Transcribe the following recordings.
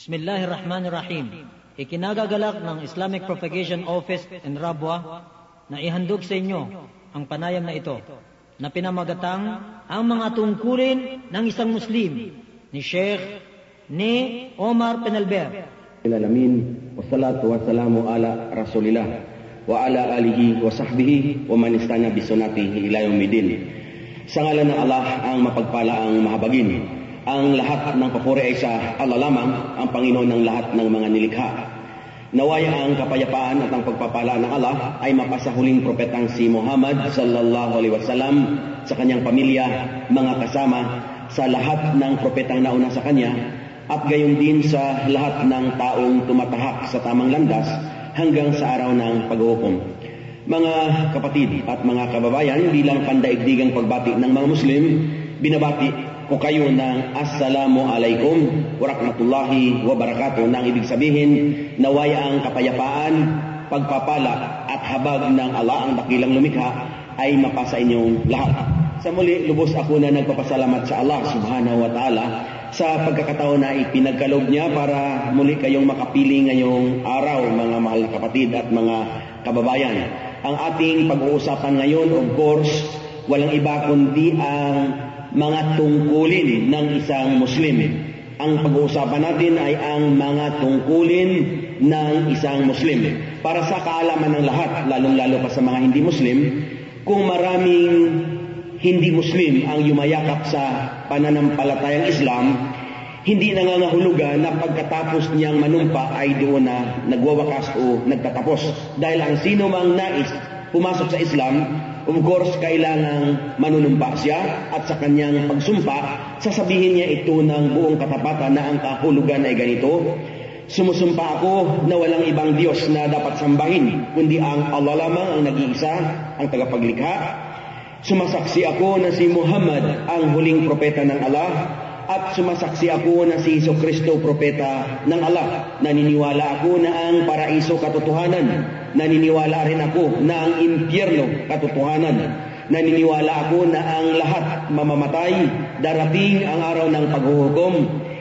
Bismillahirrahmanirrahim. Ikinagagalak ng Islamic Propagation Office in Rabwa na ihandog sa inyo ang panayam na ito na pinamagatang ang mga tungkulin ng isang Muslim ni Sheikh ni Omar Penalber. Alamin, wassalatu wassalamu ala rasulillah wa ala alihi wa sahbihi wa man istana bisunatihi ila yawmiddin. Sa ngalan ng Allah ang mapagpalaang mahabagin. Ang lahat ng papuri ay sa Allah lamang, ang Panginoon ng lahat ng mga nilikha. Naway ang kapayapaan at ang pagpapala ng Allah ay mapasa huling propetang si Muhammad sallallahu alaihi wasallam sa kanyang pamilya, mga kasama, sa lahat ng propetang nauna sa kanya at gayon din sa lahat ng taong tumatahak sa tamang landas hanggang sa araw ng paghuhukom. Mga kapatid at mga kababayan, bilang pandaigdigang pagbati ng mga Muslim, binabati ko kayo ng Assalamu alaikum wa rahmatullahi wa barakatuh na ibig sabihin naway ang kapayapaan, pagpapala at habag ng Allah ang dakilang lumikha ay mapasa inyong lahat. Sa muli, lubos ako na nagpapasalamat sa Allah subhanahu wa ta'ala sa pagkakataon na ipinagkaloob niya para muli kayong makapili ngayong araw mga mahal na kapatid at mga kababayan. Ang ating pag-uusapan ngayon, of course, walang iba kundi ang mga tungkulin ng isang Muslim. Ang pag-uusapan natin ay ang mga tungkulin ng isang Muslim. Para sa kaalaman ng lahat, lalong-lalo pa sa mga hindi Muslim, kung maraming hindi Muslim ang yumayakap sa pananampalatayang Islam, hindi nangangahulugan na pagkatapos niyang manumpa ay doon na nagwawakas o nagtatapos. Dahil ang sino mang nais pumasok sa Islam, Of course, kailangang manunumpa siya at sa kanyang pagsumpa, sasabihin niya ito ng buong katapatan na ang kahulugan ay ganito. Sumusumpa ako na walang ibang Diyos na dapat sambahin, kundi ang Allah lamang ang nag-iisa, ang tagapaglikha. Sumasaksi ako na si Muhammad ang huling propeta ng Allah at sumasaksi ako na si Iso Kristo propeta ng Allah. Naniniwala ako na ang paraiso katotohanan. Naniniwala rin ako na ang impyerno katotohanan. Naniniwala ako na ang lahat mamamatay, darating ang araw ng paghuhukom.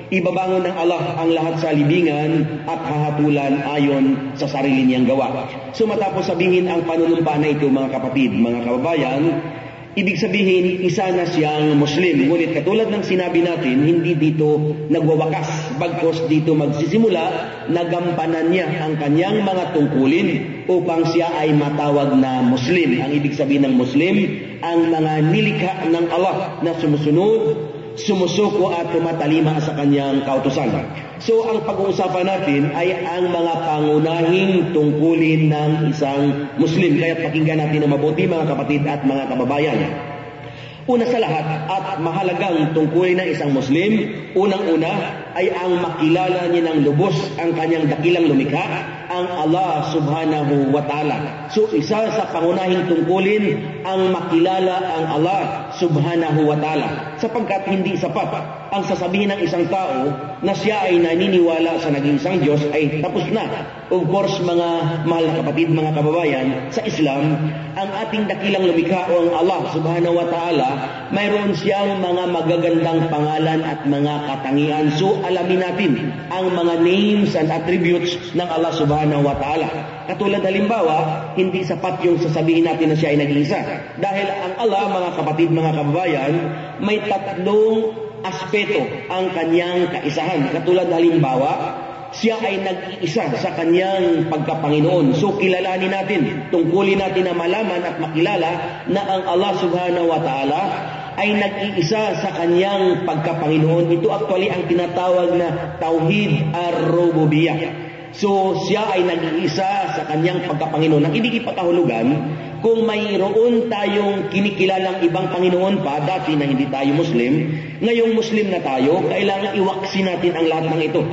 Ibabangon ng Allah ang lahat sa libingan at hahatulan ayon sa sarili niyang gawa. So matapos sabihin ang panunumpa na ito mga kapatid, mga kababayan, Ibig sabihin, isa na siyang Muslim. Ngunit katulad ng sinabi natin, hindi dito nagwawakas. Bagkos dito magsisimula, nagampanan niya ang kanyang mga tungkulin upang siya ay matawag na Muslim. Ang ibig sabihin ng Muslim, ang mga nilikha ng Allah na sumusunod, sumusuko at tumatalima sa kanyang kautusan. So ang pag-uusapan natin ay ang mga pangunahing tungkulin ng isang Muslim. Kaya pakinggan natin na mabuti mga kapatid at mga kababayan. Una sa lahat at mahalagang tungkulin ng isang Muslim, unang-una ay ang makilala niya ng lubos ang kanyang dakilang lumikha, ang Allah subhanahu wa ta'ala. So isa sa pangunahing tungkulin ang makilala ang Allah subhanahu wa ta'ala. Sapagkat hindi sapat ang sasabihin ng isang tao na siya ay naniniwala sa naging isang Diyos ay tapos na. Of course, mga mahal na kapatid, mga kababayan, sa Islam, ang ating dakilang lumikha o ang Allah subhanahu wa ta'ala, mayroon siyang mga magagandang pangalan at mga katangian. So, alamin natin ang mga names and attributes ng Allah subhanahu wa ta'ala. Katulad halimbawa, hindi sapat yung sasabihin natin na siya ay nag-iisa. Dahil ang Allah, mga kapatid, mga kababayan, may tatlong aspeto ang kanyang kaisahan. Katulad halimbawa, siya ay nag-iisa sa kanyang pagkapanginoon. So kilalanin natin, tungkulin natin na malaman at makilala na ang Allah subhanahu wa ta'ala ay nag-iisa sa kanyang pagkapanginoon. Ito actually ang tinatawag na Tauhid ar-Rububiyah. So siya ay nag-iisa sa kanyang pagkapanginoon. Ang ibig ipakahulugan, kung mayroon tayong kinikilalang ibang Panginoon pa, dati na hindi tayo Muslim, ngayong Muslim na tayo, kailangan iwaksi natin ang lahat ng ito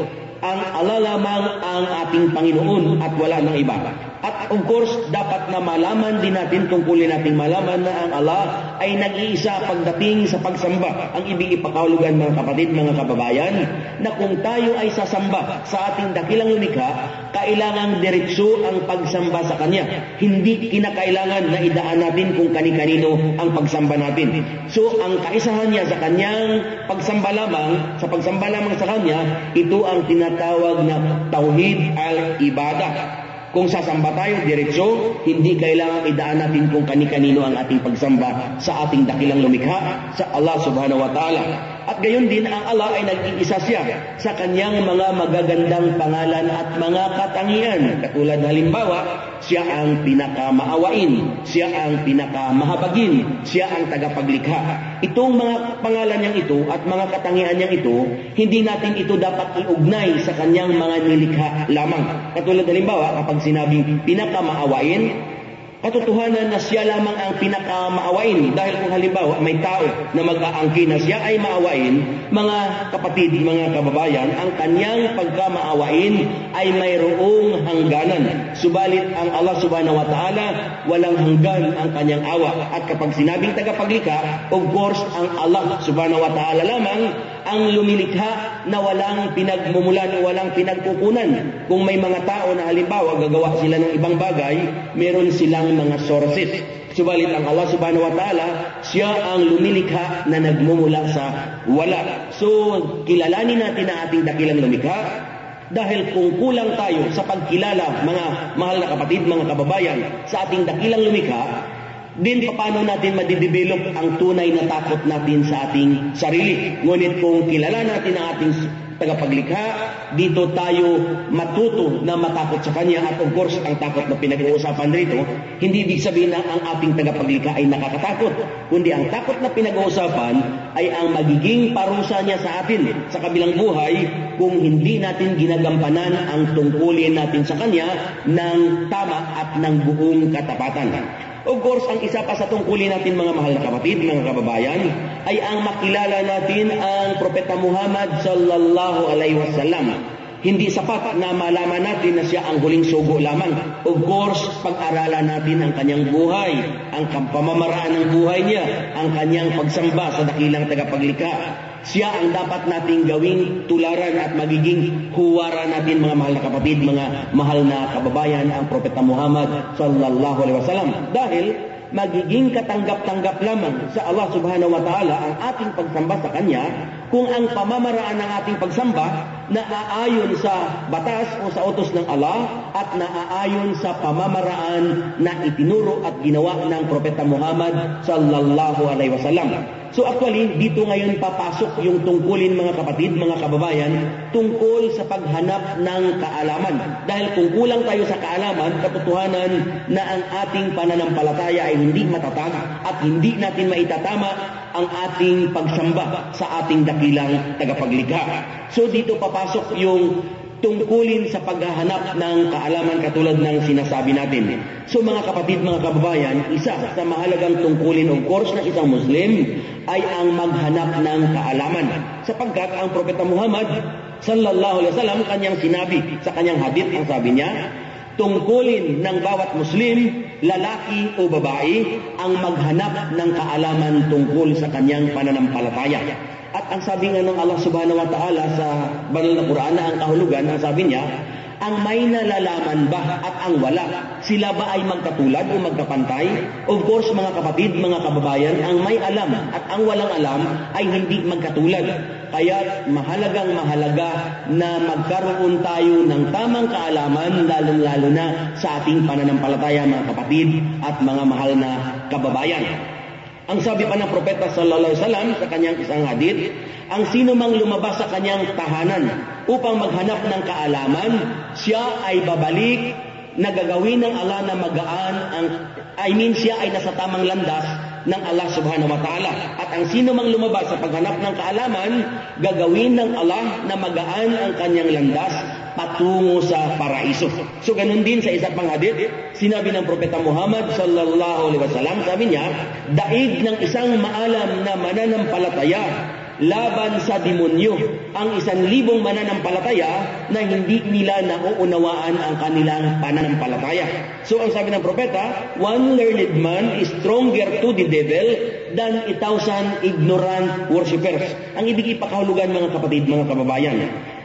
ang Allah lamang ang ating Panginoon at wala ng iba. At of course, dapat na malaman din natin, tungkulin nating malaman na ang Allah ay nag-iisa pagdating sa pagsamba. Ang ibig ipakahulugan mga kapatid, mga kababayan, na kung tayo ay sasamba sa ating dakilang lumikha, kailangang diretso ang pagsamba sa Kanya. Hindi kinakailangan na idaan natin kung kani-kanino ang pagsamba natin. So, ang kaisahan niya sa Kanyang pagsamba lamang, sa pagsamba lamang sa Kanya, ito ang tinatawag na Tauhid al-Ibadah. Kung sasamba tayo diretso, hindi kailangan idaan natin kung kani-kanino ang ating pagsamba sa ating dakilang lumikha, sa Allah subhanahu wa ta'ala. At gayon din, ang Allah ay nag-iisa siya sa kanyang mga magagandang pangalan at mga katangian. Katulad halimbawa, siya ang pinakamaawain, siya ang pinakamahabagin, siya ang tagapaglikha. Itong mga pangalan niyang ito at mga katangian niyang ito, hindi natin ito dapat iugnay sa kanyang mga nilikha lamang. Katulad halimbawa, kapag sinabing pinakamaawain, katotohanan na siya lamang ang pinakamaawain. Dahil kung halimbawa may tao na mag-aangkin na siya ay maawain, mga kapatid, mga kababayan, ang kanyang pagkamaawain ay mayroong hangganan. Subalit ang Allah subhanahu wa ta'ala, walang hanggan ang kanyang awa. At kapag sinabing tagapaglikha, of course, ang Allah subhanahu wa ta'ala lamang ang lumilikha na walang pinagmumulan o walang pinagkukunan. Kung may mga tao na halimbawa gagawa sila ng ibang bagay, meron silang mga sources. Subalit ang Allah subhanahu wa ta'ala, siya ang lumilikha na nagmumula sa wala. So, kilalanin natin ang ating dakilang lumikha, dahil kung kulang tayo sa pagkilala, mga mahal na kapatid, mga kababayan, sa ating dakilang lumikha, din paano natin madidevelop ang tunay na takot natin sa ating sarili. Ngunit kung kilala natin ang ating tagapaglikha, dito tayo matuto na matakot sa Kanya at of course ang takot na pinag-uusapan rito, hindi ibig sabihin na ang ating tagapaglikha ay nakakatakot, kundi ang takot na pinag-uusapan ay ang magiging parusa niya sa atin sa kabilang buhay kung hindi natin ginagampanan ang tungkulin natin sa Kanya ng tama at ng buong katapatan. Of course, ang isa pa sa tungkulin natin mga mahal na kapatid, mga kababayan, ay ang makilala natin ang Propeta Muhammad sallallahu alaihi wasallam. Hindi sapat na malaman natin na siya ang huling sugo lamang. Of course, pag-aralan natin ang kanyang buhay, ang pamamaraan ng buhay niya, ang kanyang pagsamba sa dakilang tagapaglikha, siya ang dapat nating gawing tularan at magiging huwara natin mga mahal na kapatid, mga mahal na kababayan, ang Propeta Muhammad sallallahu alaihi wasallam. Dahil magiging katanggap-tanggap lamang sa Allah subhanahu wa ta'ala ang ating pagsamba sa Kanya kung ang pamamaraan ng ating pagsamba naaayon sa batas o sa utos ng Allah at naaayon sa pamamaraan na itinuro at ginawa ng Propeta Muhammad sallallahu alaihi wasallam. So actually, dito ngayon papasok yung tungkulin mga kapatid, mga kababayan, tungkol sa paghanap ng kaalaman. Dahil kung kulang tayo sa kaalaman, katotohanan na ang ating pananampalataya ay hindi matatag at hindi natin maitatama ang ating pagsamba sa ating dakilang tagapaglikha. So dito papasok yung tungkulin sa paghahanap ng kaalaman katulad ng sinasabi natin. So mga kapatid, mga kababayan, isa sa mahalagang tungkulin of course ng isang Muslim ay ang maghanap ng kaalaman. Sapagkat ang Propeta Muhammad sallallahu alaihi wasallam kanyang sinabi sa kanyang hadith ang sabi niya, tungkulin ng bawat Muslim, lalaki o babae, ang maghanap ng kaalaman tungkol sa kanyang pananampalataya. At ang sabi nga ng Allah subhanahu wa ta'ala sa banal na Quran na ang kahulugan, ang sabi niya, ang may nalalaman ba at ang wala, sila ba ay magkatulad o magkapantay? Of course, mga kapatid, mga kababayan, ang may alam at ang walang alam ay hindi magkatulad. Kaya mahalagang mahalaga na magkaroon tayo ng tamang kaalaman, lalong-lalo na sa ating pananampalataya, mga kapatid at mga mahal na kababayan. Ang sabi pa ng propeta sallallahu alaihi wasallam sa kanyang isang hadith, ang sino mang lumabas sa kanyang tahanan upang maghanap ng kaalaman, siya ay babalik na gagawin ng Allah na magaan ang I mean siya ay nasa tamang landas ng Allah subhanahu wa ta'ala. At ang sino mang lumabas sa paghanap ng kaalaman, gagawin ng Allah na magaan ang kanyang landas patungo sa paraiso. So ganun din sa isa pang hadith, sinabi ng Propeta Muhammad sallallahu alaihi wasallam, sabi niya, daig ng isang maalam na mananampalataya laban sa demonyo ang isang libong mananampalataya na hindi nila nauunawaan ang kanilang pananampalataya. So ang sabi ng propeta, one learned man is stronger to the devil than a thousand ignorant worshippers. Ang ibig ipakahulugan mga kapatid, mga kababayan,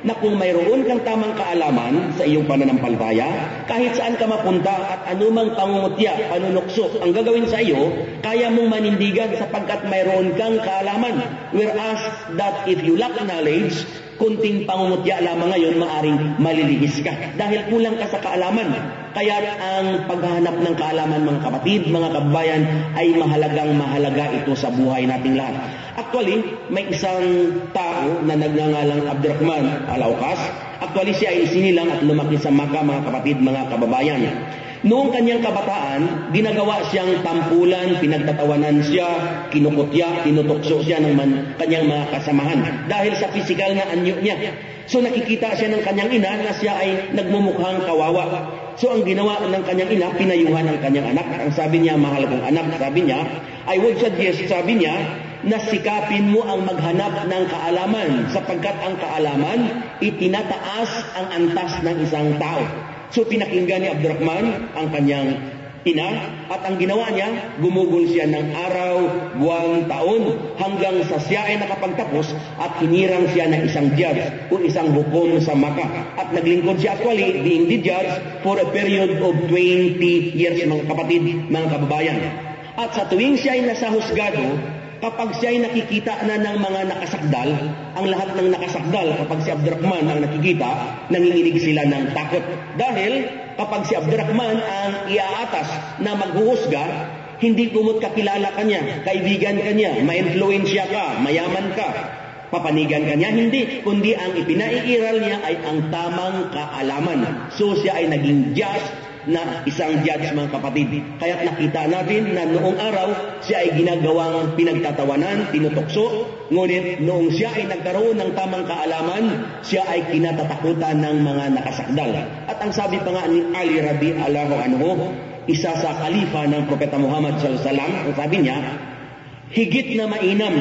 na kung mayroon kang tamang kaalaman sa iyong pananampalataya, kahit saan ka mapunta at anumang pangungutya, panunukso ang gagawin sa iyo, kaya mong manindigan sapagkat mayroon kang kaalaman. Whereas that if you lack knowledge, kunting pangungutya lamang ngayon, maaring malilihis ka. Dahil kulang ka sa kaalaman. Kaya ang paghahanap ng kaalaman mga kapatid, mga kabayan, ay mahalagang mahalaga ito sa buhay nating lahat. Actually, may isang tao na nagngangalang Abdurrahman Alaukas. Actually, siya ay isinilang at lumaki sa Maka, mga kapatid, mga kababayan. Noong kanyang kabataan, ginagawa siyang tampulan, pinagtatawanan siya, kinukutya, tinutukso siya ng man, kanyang mga kasamahan. Dahil sa pisikal na anyo niya. So nakikita siya ng kanyang ina na siya ay nagmumukhang kawawa. So ang ginawa ng kanyang ina, pinayuhan ng kanyang anak. Ang sabi niya, mahal kong anak, sabi niya, I would suggest, sabi niya, na sikapin mo ang maghanap ng kaalaman sapagkat ang kaalaman itinataas ang antas ng isang tao. So pinakinggan ni Abdurrahman ang kanyang ina at ang ginawa niya, gumugol siya ng araw, buwan, taon hanggang sa siya ay nakapagtapos at hinirang siya ng isang judge o isang hukom sa Maka. At naglingkod siya actually being the judge for a period of 20 years mga kapatid, mga kababayan. At sa tuwing siya ay nasa husgado, kapag siya ay nakikita na ng mga nakasakdal, ang lahat ng nakasakdal, kapag si Abdurrahman ang nakikita, nanginginig sila ng takot. Dahil kapag si Abdurrahman ang iaatas na maghuhusga, hindi kumot kakilala kanya, kaibigan kanya, ma-influensya ka, mayaman ka, papanigan kanya, hindi, kundi ang ipinaiiral niya ay ang tamang kaalaman. So siya ay naging just na isang judge mga kapatid. Kaya nakita natin na noong araw siya ay ginagawang pinagtatawanan, tinutokso, ngunit noong siya ay nagkaroon ng tamang kaalaman, siya ay kinatatakutan ng mga nakasakdal. At ang sabi pa nga ni Ali Rabi Allahu Anhu, isa sa kalifa ng Propeta Muhammad wasallam, ang sabi niya, higit na mainam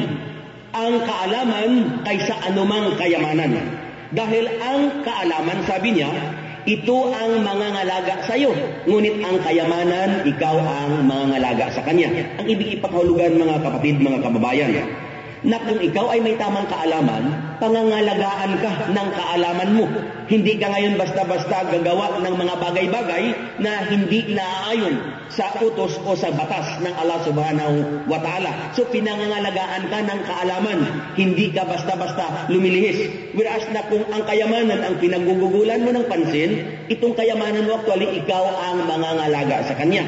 ang kaalaman kaysa anumang kayamanan. Dahil ang kaalaman, sabi niya, ito ang mga ngalaga sa iyo. Ngunit ang kayamanan, ikaw ang mga ngalaga sa kanya. Ang ibig ipakahulugan mga kapatid, mga kababayan, na kung ikaw ay may tamang kaalaman, pangangalagaan ka ng kaalaman mo. Hindi ka ngayon basta-basta gagawa ng mga bagay-bagay na hindi naaayon sa utos o sa batas ng Allah subhanahu wa ta'ala. So pinangangalagaan ka ng kaalaman, hindi ka basta-basta lumilihis. Whereas na kung ang kayamanan ang pinagugugulan mo ng pansin, itong kayamanan mo actually ikaw ang mangangalaga sa kanya.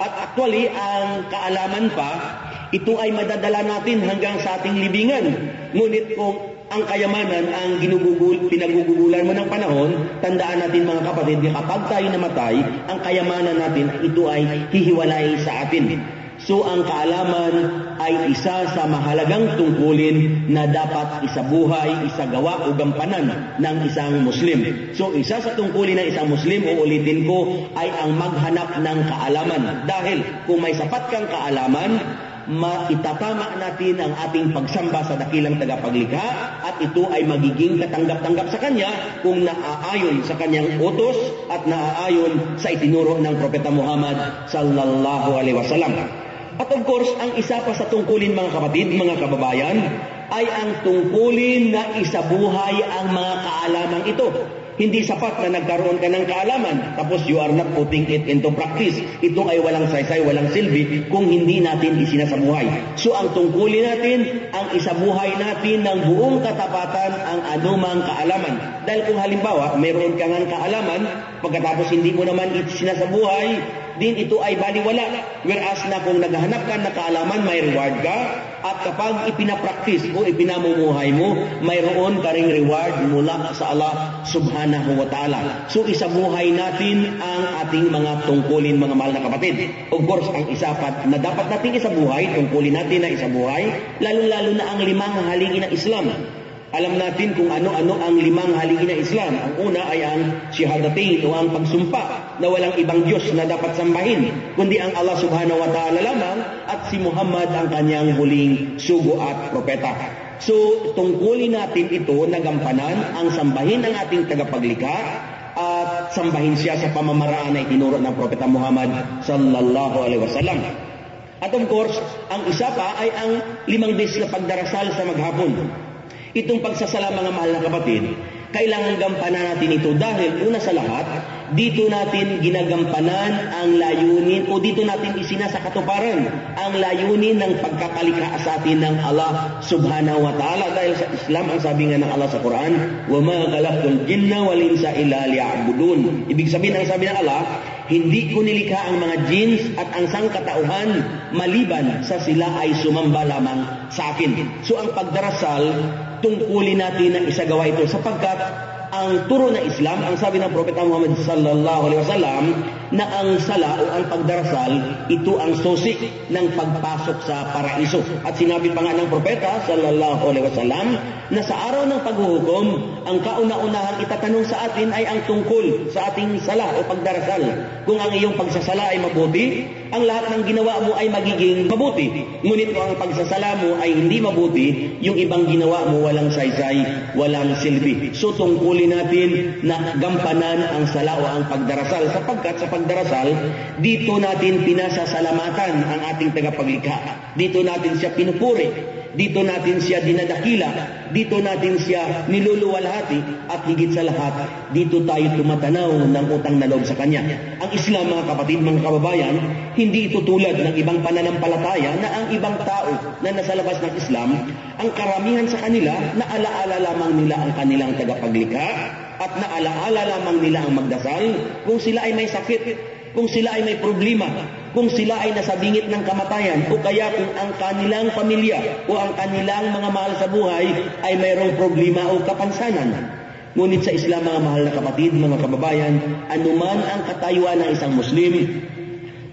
At actually, ang kaalaman pa, ito ay madadala natin hanggang sa ating libingan. Ngunit kung ang kayamanan ang ginugugul, pinagugugulan mo ng panahon, tandaan natin mga kapatid, kapag tayo namatay, ang kayamanan natin, ito ay hihiwalay sa atin. So ang kaalaman ay isa sa mahalagang tungkulin na dapat isabuhay, isagawa o gampanan ng isang Muslim. So isa sa tungkulin ng isang Muslim, uulitin ko, ay ang maghanap ng kaalaman. Dahil kung may sapat kang kaalaman, maitatama natin ang ating pagsamba sa dakilang tagapaglikha at ito ay magiging katanggap-tanggap sa Kanya kung naaayon sa Kanyang utos at naaayon sa itinuro ng Propeta Muhammad sallallahu alaihi wasallam. At of course, ang isa pa sa tungkulin mga kapatid, mga kababayan, ay ang tungkulin na isabuhay ang mga kaalamang ito. Hindi sapat na nagkaroon ka ng kaalaman tapos you are not putting it into practice. Ito ay walang saysay, walang silbi kung hindi natin isinasabuhay. So ang tungkulin natin, ang isabuhay natin ng buong katapatan ang anumang kaalaman. Dahil kung halimbawa, mayroon ka ng kaalaman, pagkatapos hindi mo naman sinasabuhay, din ito ay baliwala. Whereas na kung naghahanap ka ng kaalaman, may reward ka. At kapag ipinapraktis o ipinamumuhay mo, mayroon ka ring reward mula sa Allah subhanahu wa ta'ala. So isabuhay natin ang ating mga tungkulin mga mahal na kapatid. Of course, ang isa pa na dapat natin isabuhay, tungkulin natin na isabuhay, lalo-lalo na ang limang haligi ng Islam. Alam natin kung ano-ano ang limang haligi ng Islam. Ang una ay ang shahadatain o ang pagsumpa na walang ibang Diyos na dapat sambahin, kundi ang Allah subhanahu wa ta'ala lamang at si Muhammad ang kanyang huling sugo at propeta. So, tungkulin natin ito na gampanan ang sambahin ng ating tagapaglikha at sambahin siya sa pamamaraan na itinuro ng Propeta Muhammad sallallahu alaihi wasallam. At of course, ang isa pa ay ang limang beses na pagdarasal sa maghapon. Itong pagsasala mga mahal na kapatid, kailangan gampanan natin ito dahil una sa lahat, dito natin ginagampanan ang layunin o dito natin isinasakatuparan ang layunin ng pagkakalikha sa atin ng Allah subhanahu wa ta'ala dahil sa Islam ang sabi nga ng Allah sa Quran وَمَا خَلَقْتُ الْجِنَّ وَالْإِنسَ إِلَّا لِيَعْبُدُونَ Ibig sabihin ang sabi ng Allah hindi ko nilikha ang mga jinns at ang sangkatauhan maliban sa sila ay sumamba lamang sa akin. So ang pagdarasal, tungkulin natin na isagawa ito sapagkat ang turo ng Islam, ang sabi ng Propeta Muhammad sallallahu alaihi wasallam na ang sala o ang pagdarasal, ito ang susi ng pagpasok sa paraiso. At sinabi pa nga ng Propeta sallallahu alaihi wasallam na sa araw ng paghuhukom, ang kauna-unahang itatanong sa atin ay ang tungkol sa ating sala o pagdarasal. Kung ang iyong pagsasala ay mabuti, ang lahat ng ginawa mo ay magiging mabuti. Ngunit kung ang pagsasala mo ay hindi mabuti, yung ibang ginawa mo walang saysay, walang silbi. So tungkulin natin na gampanan ang sala o ang pagdarasal sapagkat sa pagdarasal, dito natin pinasasalamatan ang ating tagapaglikha. Dito natin siya pinupuri. Dito natin siya dinadakila. Dito natin siya niluluwalhati. At higit sa lahat, dito tayo tumatanaw ng utang na loob sa Kanya. Ang Islam, mga kapatid, mga kababayan, hindi ito tulad ng ibang pananampalataya na ang ibang tao na nasa labas ng Islam, ang karamihan sa kanila, naalaala lamang nila ang kanilang tagapaglikha at naalaala lamang nila ang magdasal kung sila ay may sakit, kung sila ay may problema, kung sila ay nasa bingit ng kamatayan o kaya kung ang kanilang pamilya o ang kanilang mga mahal sa buhay ay mayroong problema o kapansanan. Ngunit sa Islam mga mahal na kapatid, mga kababayan, anuman ang katayuan ng isang Muslim,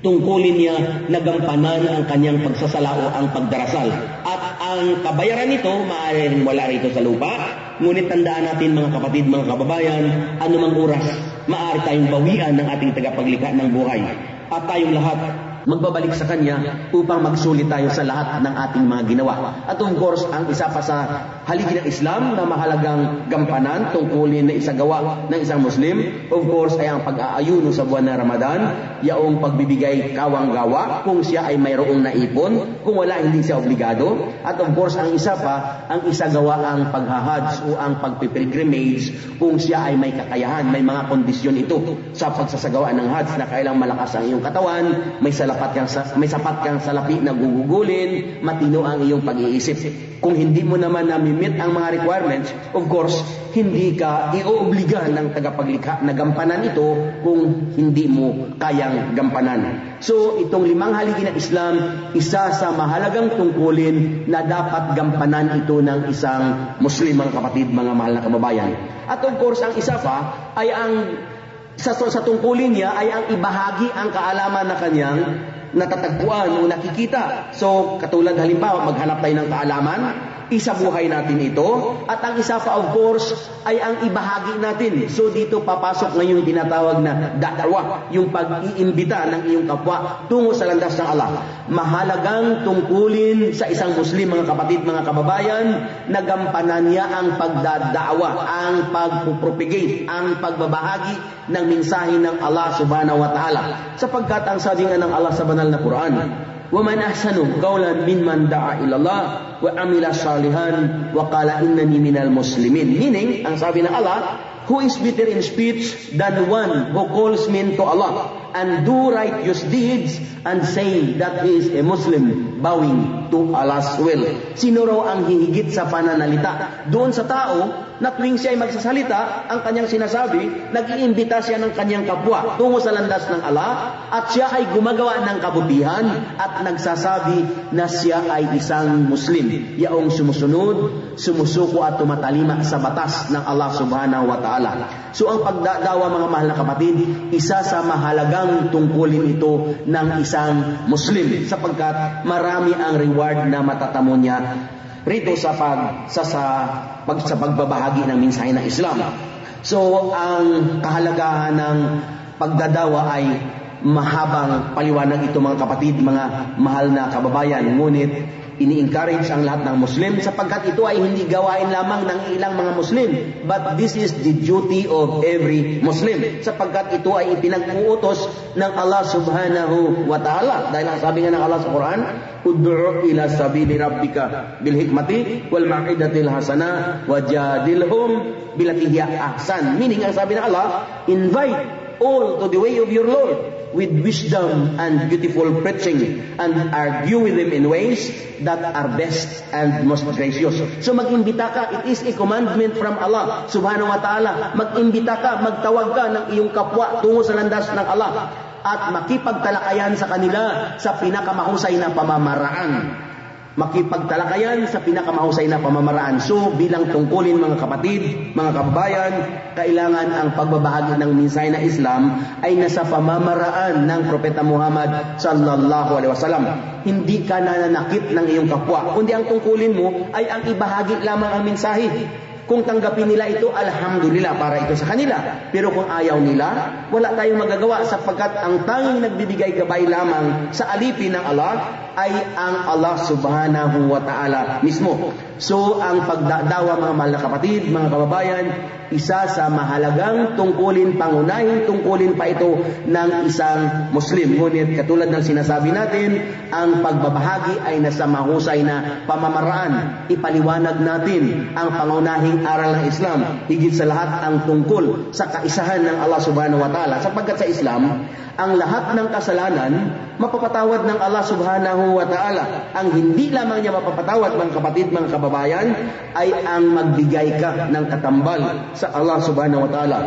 tungkulin niya na gampanan ang kanyang pagsasalao ang pagdarasal. At ang kabayaran nito, maaaring wala rito sa lupa, ngunit tandaan natin mga kapatid, mga kababayan, anumang oras, maaari tayong bawian ng ating tagapaglikha ng buhay. At tayong lahat, magbabalik sa Kanya upang magsulit tayo sa lahat ng ating mga ginawa. At of course, ang isa pa sa haligi ng Islam na mahalagang gampanan tungkulin na isagawa ng isang Muslim, of course, ay ang pag-aayuno sa buwan ng Ramadan, yaong pagbibigay kawang-gawa kung siya ay mayroong naipon, kung wala hindi siya obligado. At of course, ang isa pa, ang isagawa ang paghahadj o ang pagpipilgrimage kung siya ay may kakayahan, may mga kondisyon ito sa pagsasagawa ng hajj na kailang malakas ang iyong katawan, may salapi sapat kang, may sapat kang salapi na gugugulin, matino ang iyong pag-iisip. Kung hindi mo naman namimit ang mga requirements, of course, hindi ka ioobliga ng tagapaglikha na gampanan ito kung hindi mo kayang gampanan. So, itong limang haligi ng Islam, isa sa mahalagang tungkulin na dapat gampanan ito ng isang Muslim, mga kapatid, mga mahal na kababayan. At of course, ang isa pa ay ang sa, sa tungkulin niya ay ang ibahagi ang kaalaman na kanyang natatagpuan o nakikita. So, katulad halimbawa, maghanap tayo ng kaalaman, isabuhay natin ito. At ang isa pa, of course, ay ang ibahagi natin. So, dito papasok ngayon tinatawag na da'wa, yung pag-iimbita ng iyong kapwa tungo sa landas ng Allah. Mahalagang tungkulin sa isang Muslim, mga kapatid, mga kababayan, na gampanan niya ang pagdadawa, ang pagpupropagate, ang pagbabahagi ng mensahe ng Allah subhanahu wa ta'ala. Sapagkat ang sabi ng Allah sa banal na Quran, وَمَنْ أَحْسَنُ قَوْلًا مِنْ دَعَا إِلَى اللَّهِ وَعَمِلَ صَالِحًا وَقَالَ إِنَّنِي مِنَ الْمُسْلِمِينَ Meaning, ng Allah, who is better in speech than one who calls men to Allah and do righteous deeds and say that he is a Muslim bowing to Allah's will. Sino raw ang hihigit sa pananalita? Doon sa tao na tuwing siya ay magsasalita, ang kanyang sinasabi, nag-iimbita siya ng kanyang kapwa tungo sa landas ng Allah at siya ay gumagawa ng kabutihan at nagsasabi na siya ay isang Muslim. Yaong sumusunod, sumusuko at tumatalima sa batas ng Allah subhanahu wa ta'ala. So ang pagdadawa mga mahal na kapatid, isa sa mahalagang tungkulin ito ng isang Muslim sapagkat marami ang reward na matatamo niya rito sa pag sa, sa, pag, sa pagbabahagi ng mensahe ng Islam. So ang kahalagahan ng pagdadawa ay mahabang paliwanag ito mga kapatid, mga mahal na kababayan. Ngunit ini-encourage ang lahat ng Muslim sapagkat ito ay hindi gawain lamang ng ilang mga Muslim but this is the duty of every Muslim sapagkat ito ay ipinag-uutos ng Allah subhanahu wa ta'ala. Dahil ang sabi nga ng Allah sa Quran ud'u ila sabili rabbika bil hikmati wal ma'idatil hasana wajadilhum bilati hiya ahsan. Meaning ang sabi ng Allah invite all to the way of your Lord with wisdom and beautiful preaching and argue with them in ways that are best and most gracious. So mag-imbita ka, it is a commandment from Allah subhanahu wa ta'ala. Mag-imbita ka, magtawag ka ng iyong kapwa tungo sa landas ng Allah at makipagtalakayan sa kanila sa pinakamahusay na pamamaraan makipagtalakayan sa pinakamahusay na pamamaraan. So, bilang tungkulin mga kapatid, mga kababayan, kailangan ang pagbabahagi ng minsay na Islam ay nasa pamamaraan ng Propeta Muhammad sallallahu alaihi wasallam. Hindi ka nananakit ng iyong kapwa, kundi ang tungkulin mo ay ang ibahagi lamang ang mensahe. Kung tanggapin nila ito, alhamdulillah, para ito sa kanila. Pero kung ayaw nila, wala tayong magagawa sapagkat ang tanging nagbibigay gabay lamang sa alipin ng Allah ay ang Allah subhanahu wa ta'ala mismo. So, ang pagdadawa mga mahal na kapatid, mga kababayan, isa sa mahalagang tungkulin, pangunahing tungkulin pa ito ng isang Muslim. Ngunit katulad ng sinasabi natin, ang pagbabahagi ay nasa mahusay na pamamaraan. Ipaliwanag natin ang pangunahing aral ng Islam. Higit sa lahat ang tungkol sa kaisahan ng Allah subhanahu wa ta'ala. Sapagkat sa Islam, ang lahat ng kasalanan mapapatawad ng Allah subhanahu wa ta'ala. Ang hindi lamang niya mapapatawad mga kapatid, mga kababayan, ay ang magbigay ka ng katambal sa Allah subhanahu wa ta'ala.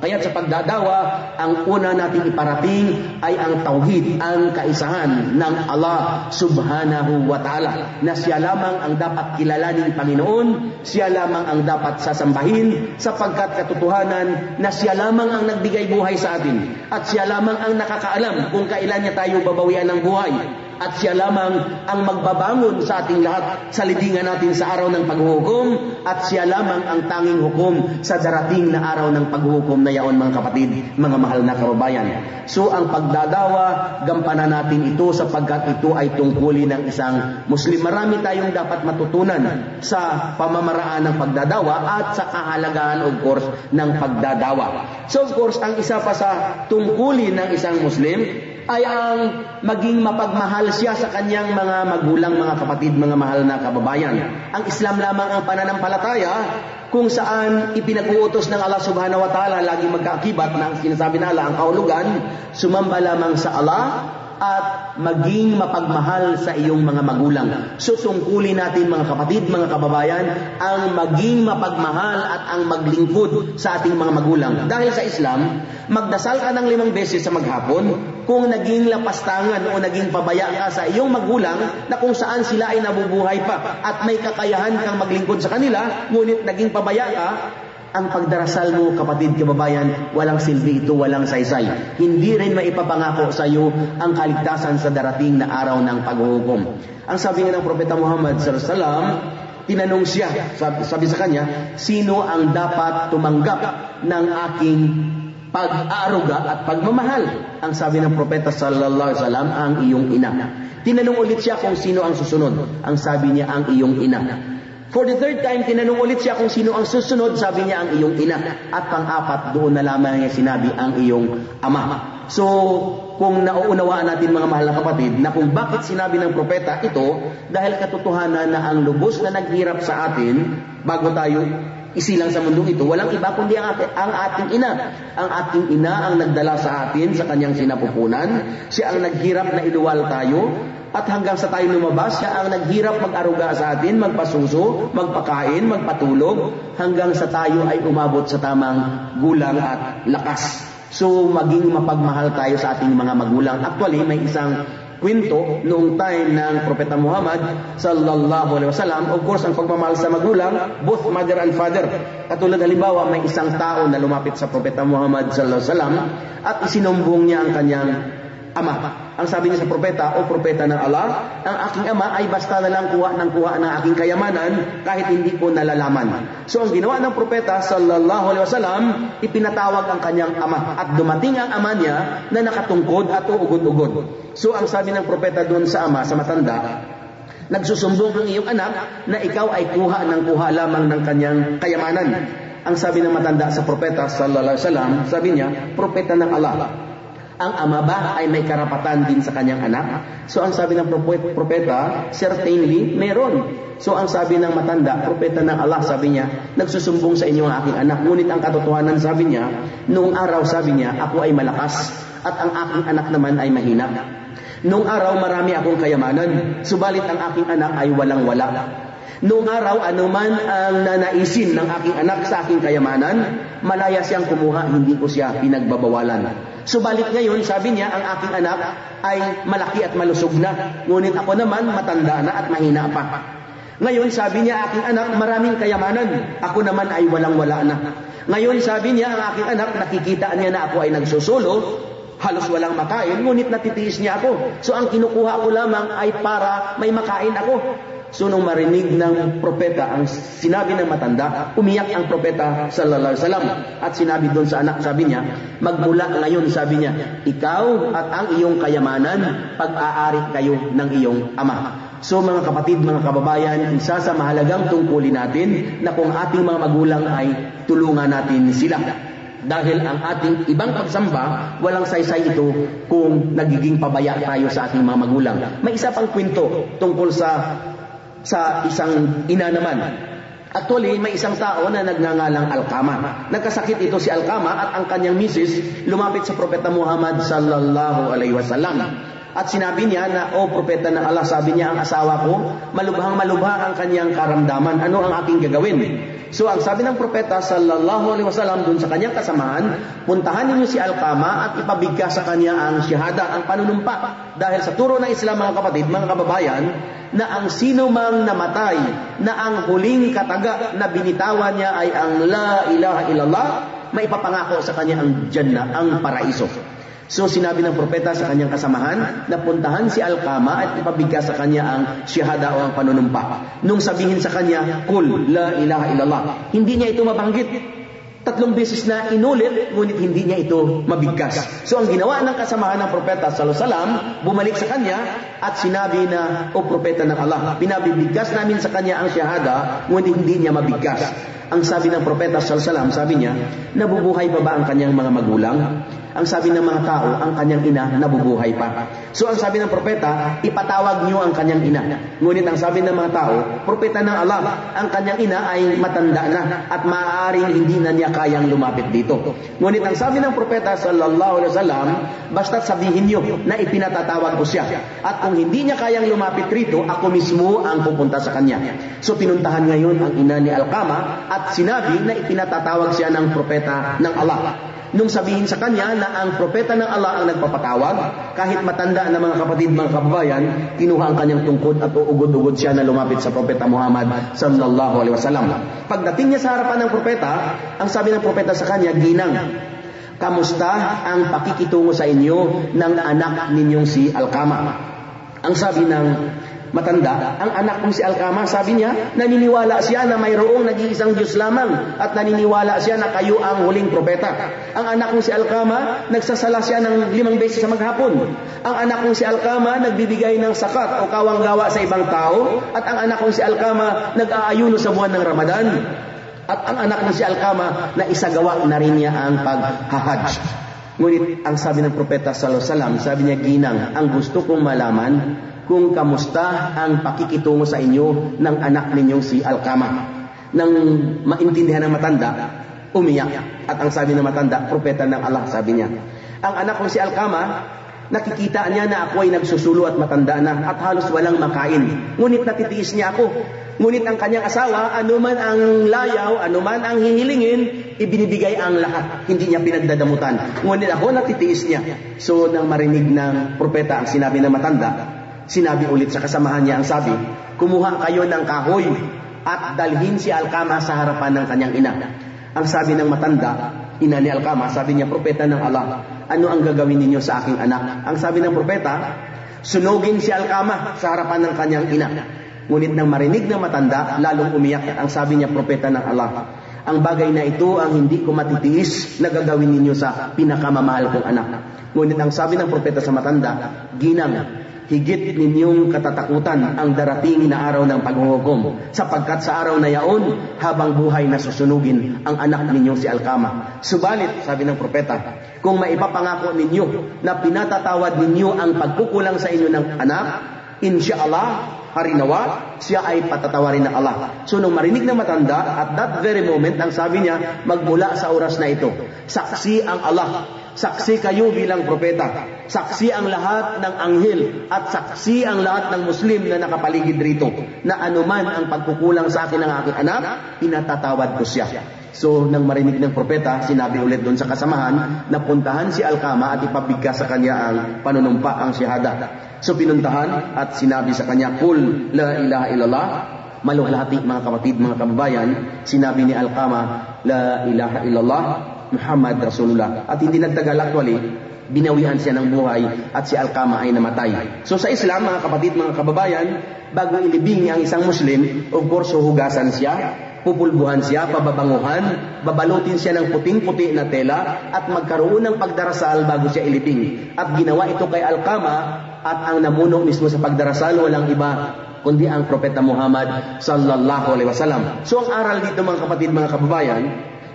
Kaya sa pagdadawa, ang una nating iparating ay ang tauhid, ang kaisahan ng Allah subhanahu wa ta'ala. Na siya lamang ang dapat kilalanin Panginoon, siya lamang ang dapat sasambahin, sapagkat katotohanan na siya lamang ang nagbigay buhay sa atin. At siya lamang ang nakakaalam kung kailan niya tayo babawian ng buhay at siya lamang ang magbabangon sa ating lahat sa libingan natin sa araw ng paghuhukom at siya lamang ang tanging hukom sa darating na araw ng paghuhukom na yaon mga kapatid, mga mahal na kababayan. So ang pagdadawa, gampanan natin ito sapagkat ito ay tungkulin ng isang Muslim. Marami tayong dapat matutunan sa pamamaraan ng pagdadawa at sa kahalagahan of course ng pagdadawa. So of course, ang isa pa sa tungkulin ng isang Muslim ay ang maging mapagmahal siya sa kanyang mga magulang, mga kapatid, mga mahal na kababayan. Ang Islam lamang ang pananampalataya kung saan ipinag-uutos ng Allah subhanahu wa ta'ala lagi magkaakibat na sinasabi na Allah, ang kaulugan, sumamba lamang sa Allah at maging mapagmahal sa iyong mga magulang. So natin mga kapatid, mga kababayan, ang maging mapagmahal at ang maglingkod sa ating mga magulang. Dahil sa Islam, magdasal ka ng limang beses sa maghapon kung naging lapastangan o naging pabaya ka sa iyong magulang na kung saan sila ay nabubuhay pa at may kakayahan kang maglingkod sa kanila, ngunit naging pabaya ka, ang pagdarasal mo, kapatid, kababayan, walang silbi ito, walang saysay. Hindi rin maipapangako sa iyo ang kaligtasan sa darating na araw ng paghuhukom. Ang sabi nga ng Propeta Muhammad sallallahu alaihi wasallam, tinanong siya, sabi, sabi sa kanya, sino ang dapat tumanggap ng aking pag-aaruga at pagmamahal? Ang sabi ng Propeta sallallahu alaihi wasallam, ang iyong ina. Tinanong ulit siya kung sino ang susunod. Ang sabi niya, ang iyong ina. For the third time, tinanong ulit siya kung sino ang susunod, sabi niya ang iyong ina. At pang-apat, doon na lamang niya sinabi ang iyong ama. So, kung nauunawaan natin mga mahal na kapatid, na kung bakit sinabi ng propeta ito, dahil katotohanan na ang lubos na naghirap sa atin, bago tayo isilang sa mundong ito, walang iba kundi ang, ating, ang ating ina. Ang ating ina ang nagdala sa atin sa kanyang sinapupunan. Siya ang naghirap na iluwal tayo. At hanggang sa tayo lumabas, siya ang naghirap mag-aruga sa atin, magpasuso, magpakain, magpatulog, hanggang sa tayo ay umabot sa tamang gulang at lakas. So, maging mapagmahal tayo sa ating mga magulang. Actually, may isang kwento noong time ng Propeta Muhammad sallallahu alaihi wasallam. Of course, ang pagmamahal sa magulang, both mother and father. Katulad halimbawa, may isang tao na lumapit sa Propeta Muhammad sallallahu alaihi wasallam at isinumbong niya ang kanyang ama. Ang sabi niya sa propeta, o propeta ng Allah, ang aking ama ay basta na lang kuha ng kuha ng aking kayamanan kahit hindi ko nalalaman. So ang ginawa ng propeta sallallahu alaihi wasallam, ipinatawag ang kanyang ama at dumating ang ama niya na nakatungkod at uugod-ugod. So ang sabi ng propeta doon sa ama, sa matanda, nagsusumbong ang iyong anak na ikaw ay kuha ng kuha lamang ng kanyang kayamanan. Ang sabi ng matanda sa propeta sallallahu alaihi wasallam, sabi niya, propeta ng Allah ang ama ba ay may karapatan din sa kanyang anak? So ang sabi ng propeta, certainly meron. So ang sabi ng matanda, propeta ng Allah, sabi niya, nagsusumbong sa inyo ang aking anak. Ngunit ang katotohanan, sabi niya, noong araw, sabi niya, ako ay malakas at ang aking anak naman ay mahina. Noong araw, marami akong kayamanan, subalit ang aking anak ay walang-wala. Noong araw, anuman ang nanaisin ng aking anak sa aking kayamanan, malaya siyang kumuha, hindi ko siya pinagbabawalan. Subalit ngayon, sabi niya, ang aking anak ay malaki at malusog na. Ngunit ako naman, matanda na at mahina pa. Ngayon, sabi niya, aking anak, maraming kayamanan. Ako naman ay walang-wala na. Ngayon, sabi niya, ang aking anak, nakikita niya na ako ay nagsusulo, halos walang makain, ngunit natitiis niya ako. So, ang kinukuha ko lamang ay para may makain ako. So nung marinig ng propeta ang sinabi ng matanda, umiyak ang propeta sallallahu alaihi wasallam at sinabi doon sa anak, sabi niya, magmula ngayon, sabi niya, ikaw at ang iyong kayamanan, pag-aari kayo ng iyong ama. So mga kapatid, mga kababayan, isa sa mahalagang tungkulin natin na kung ating mga magulang ay tulungan natin sila. Dahil ang ating ibang pagsamba, walang saysay ito kung nagiging pabaya tayo sa ating mga magulang. May isa pang kwento tungkol sa sa isang ina naman. Actually, may isang tao na nagngangalang Alkama. Nagkasakit ito si Alkama at ang kanyang misis lumapit sa Propeta Muhammad sallallahu alaihi wasallam. At sinabi niya na, O Propeta ng Allah, sabi niya ang asawa ko, malubhang malubha ang kanyang karamdaman. Ano ang aking gagawin? So ang sabi ng Propeta sallallahu alaihi wasallam dun sa kanyang kasamahan, puntahan ninyo si Alkama at ipabigkas sa kanya ang syahada, ang panunumpa. Dahil sa turo ng Islam mga kapatid, mga kababayan, na ang sino mang namatay na ang huling kataga na binitawan niya ay ang la ilaha illallah, maipapangako sa kanya ang Jannah, ang paraiso. So sinabi ng propeta sa kanyang kasamahan na puntahan si Alkama at ipabigkas sa kanya ang syahada o ang panunumpa. Nung sabihin sa kanya, Kul, la ilaha illallah. Hindi niya ito mabanggit. Tatlong beses na inulit, ngunit hindi niya ito mabigkas. So ang ginawa ng kasamahan ng propeta Salam, bumalik sa kanya at sinabi na, O propeta ng Allah, pinabibigkas namin sa kanya ang syahada, ngunit hindi niya mabigkas. Ang sabi ng propeta Salam, sabi niya, nabubuhay pa ba ang kanyang mga magulang? Ang sabi ng mga tao, ang kanyang ina nabubuhay pa. So ang sabi ng propeta, ipatawag niyo ang kanyang ina. Ngunit ang sabi ng mga tao, propeta ng Allah, ang kanyang ina ay matanda na at maaaring hindi na niya kayang lumapit dito. Ngunit ang sabi ng propeta sallallahu alaihi wasallam, basta sabihin niyo na ipinatatawag ko siya. At kung hindi niya kayang lumapit rito, ako mismo ang pupunta sa kanya. So pinuntahan ngayon ang ina ni Alkama at sinabi na ipinatatawag siya ng propeta ng Allah nung sabihin sa kanya na ang propeta ng Allah ang nagpapatawag, kahit matanda na mga kapatid, mga kababayan, kinuha ang kanyang tungkod at uugod-ugod siya na lumapit sa propeta Muhammad sallallahu alaihi wasallam. Pagdating niya sa harapan ng propeta, ang sabi ng propeta sa kanya, Ginang, kamusta ang pakikitungo sa inyo ng anak ninyong si Alkama? Ang sabi ng matanda, ang anak kong si Alkama, sabi niya, naniniwala siya na mayroong nag-iisang Diyos lamang at naniniwala siya na kayo ang huling propeta. Ang anak kong si Alkama, nagsasala siya ng limang beses sa maghapon. Ang anak kong si Alkama, nagbibigay ng sakat o kawanggawa sa ibang tao. At ang anak kong si Alkama, nag-aayuno sa buwan ng Ramadan. At ang anak kong si Alkama, na isagawa na rin niya ang paghahaj. Ngunit ang sabi ng propeta sallallahu alaihi wasallam, sabi niya, Ginang, ang gusto kong malaman kung kamusta ang pakikitungo sa inyo ng anak ninyong si Alkama. Nang maintindihan ng matanda, umiyak. At ang sabi ng matanda, propeta ng Allah, sabi niya. Ang anak ko si Alkama, nakikita niya na ako ay nagsusulo at matanda na at halos walang makain. Ngunit natitiis niya ako. Ngunit ang kanyang asawa, anuman ang layaw, anuman ang hihilingin, ibinibigay ang lahat. Hindi niya pinagdadamutan. Ngunit ako natitiis niya. So nang marinig ng propeta ang sinabi ng matanda, Sinabi ulit sa kasamahan niya ang sabi, kumuha kayo ng kahoy at dalhin si Alkama sa harapan ng kanyang ina. Ang sabi ng matanda, ina ni Alkama, sabi niya, propeta ng Allah, ano ang gagawin ninyo sa aking anak? Ang sabi ng propeta, sunugin si Alkama sa harapan ng kanyang ina. Ngunit nang marinig ng matanda, lalong umiyak. Ang sabi niya, propeta ng Allah, ang bagay na ito ang hindi ko matitiis na gagawin ninyo sa pinakamamahal kong anak. Ngunit ang sabi ng propeta sa matanda, ginang, higit ninyong katatakutan ang darating na araw ng paghuhukom sapagkat sa araw na yaon habang buhay na susunugin ang anak ninyong si Alkama. Subalit, sabi ng propeta, kung maipapangako ninyo na pinatatawad ninyo ang pagkukulang sa inyo ng anak, insyaAllah, harinawa, siya ay patatawarin ng Allah. So nung marinig ng matanda, at that very moment, ang sabi niya, magmula sa oras na ito, saksi ang Allah Saksi kayo bilang propeta. Saksi ang lahat ng anghel at saksi ang lahat ng Muslim na nakapaligid rito na anuman ang pagkukulang sa akin ng aking anak, pinatatawad ko siya. So, nang marinig ng propeta, sinabi ulit doon sa kasamahan na puntahan si Alkama at ipabigkas sa kanya ang panunumpa, ang shahada. So, pinuntahan at sinabi sa kanya, Kul la ilaha illallah, maluhlati mga kapatid, mga kababayan, sinabi ni Alkama, la ilaha illallah, Muhammad Rasulullah. At hindi nagtagal actually, binawian siya ng buhay at si Alkama ay namatay. So sa Islam, mga kapatid, mga kababayan, bago ilibing ang isang Muslim, of course, huhugasan siya, pupulbuhan siya, pababanguhan, babalutin siya ng puting-puti na tela at magkaroon ng pagdarasal bago siya ilibing. At ginawa ito kay Alkama at ang namuno mismo sa pagdarasal walang iba kundi ang propeta Muhammad sallallahu alaihi wasallam. So ang aral dito mga kapatid, mga kababayan,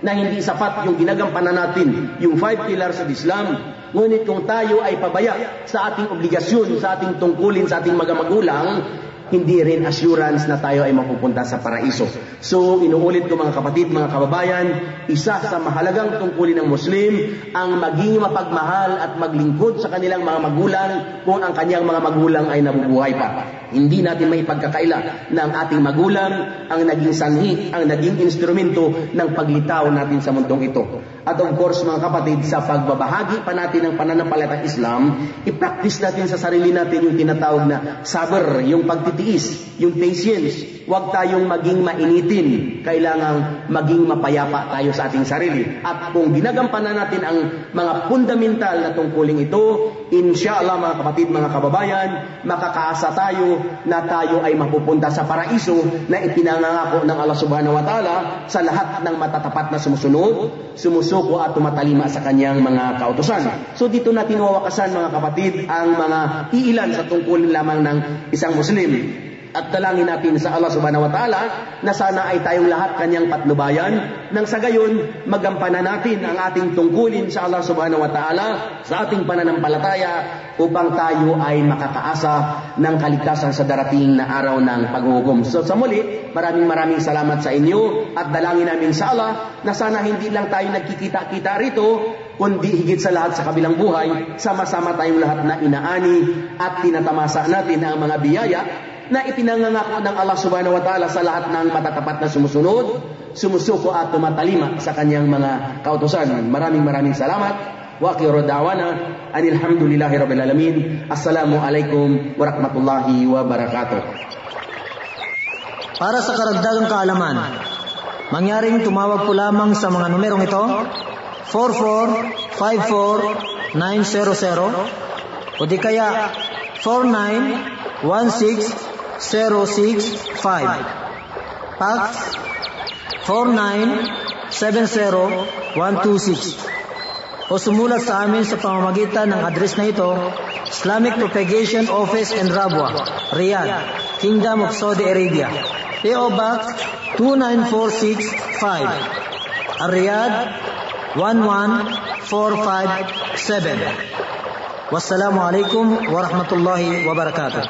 na hindi sapat yung ginagampanan natin, yung five pillars of Islam. Ngunit kung tayo ay pabaya sa ating obligasyon, sa ating tungkulin, sa ating mga magulang, hindi rin assurance na tayo ay mapupunta sa paraiso. So, inuulit ko mga kapatid, mga kababayan, isa sa mahalagang tungkulin ng Muslim ang maging mapagmahal at maglingkod sa kanilang mga magulang kung ang kanyang mga magulang ay nabubuhay pa. Hindi natin may pagkakaila na ang ating magulang ang naging sanhi, ang naging instrumento ng paglitaw natin sa mundong ito. At of course, mga kapatid, sa pagbabahagi pa natin ng pananampalatang Islam, i-practice natin sa sarili natin yung tinatawag na sabr, yung pagtitiis, yung patience. Huwag tayong maging mainitin. Kailangang maging mapayapa tayo sa ating sarili. At kung ginagampanan natin ang mga fundamental na tungkuling ito, inshallah mga kapatid, mga kababayan, makakaasa tayo na tayo ay mapupunta sa paraiso na ipinangangako ng Allah subhanahu wa ta'ala sa lahat ng matatapat na sumusunod, sumusuko at tumatalima sa kanyang mga kautosan. So dito natin wawakasan mga kapatid ang mga iilan sa tungkulin lamang ng isang Muslim. At dalangin natin sa Allah subhanahu wa ta'ala na sana ay tayong lahat kanyang patnubayan nang sa gayon magampanan natin ang ating tungkulin sa Allah subhanahu wa ta'ala sa ating pananampalataya upang tayo ay makakaasa ng kaligtasan sa darating na araw ng paghuhukom. So sa muli, maraming maraming salamat sa inyo at dalangin namin sa Allah na sana hindi lang tayo nagkikita-kita rito kundi higit sa lahat sa kabilang buhay, sama-sama tayong lahat na inaani at tinatamasa natin ang mga biyaya na ipinangangako ng Allah subhanahu wa ta'ala sa lahat ng matatapat na sumusunod, sumusuko at tumatalima sa kanyang mga kautosan. Maraming maraming salamat. Wa akhiru da'wana anil hamdulillahi rabbil alamin. Assalamu alaikum warahmatullahi wabarakatuh. Para sa karagdagang kaalaman, mangyaring tumawag po lamang sa mga numerong ito 4454-900 o di kaya 4916 065 Fax 4970126 o sumulat sa amin sa pamamagitan ng address na ito Islamic Propagation Office in Rabwa, Riyadh, Kingdom of Saudi Arabia PO Box 29465 Riyadh 11457 Wassalamualaikum warahmatullahi wabarakatuh